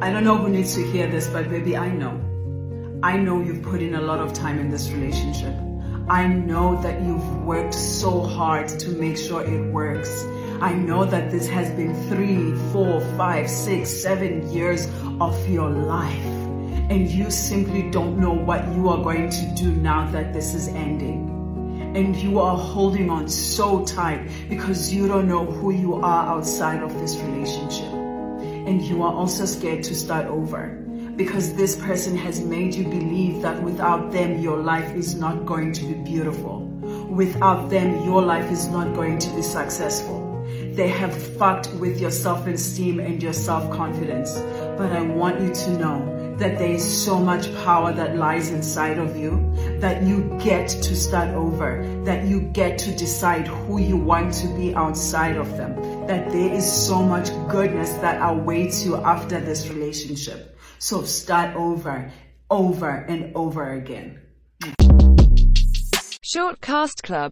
I don't know who needs to hear this, but baby, I know. I know you've put in a lot of time in this relationship. I know that you've worked so hard to make sure it works. I know that this has been three, four, five, six, seven years of your life. And you simply don't know what you are going to do now that this is ending and you are holding on so tight because you don't know who you are outside of this relationship. And you are also scared to start over because this person has made you believe that without them, your life is not going to be beautiful. Without them, your life is not going to be successful. They have fucked with your self-esteem and your self-confidence. But I want you to know that there is so much power that lies inside of you that you get to start over, that you get to decide who you want to be outside of them, that there is so much goodness that awaits you after this relationship. So start over, over and over again. Short Cast Club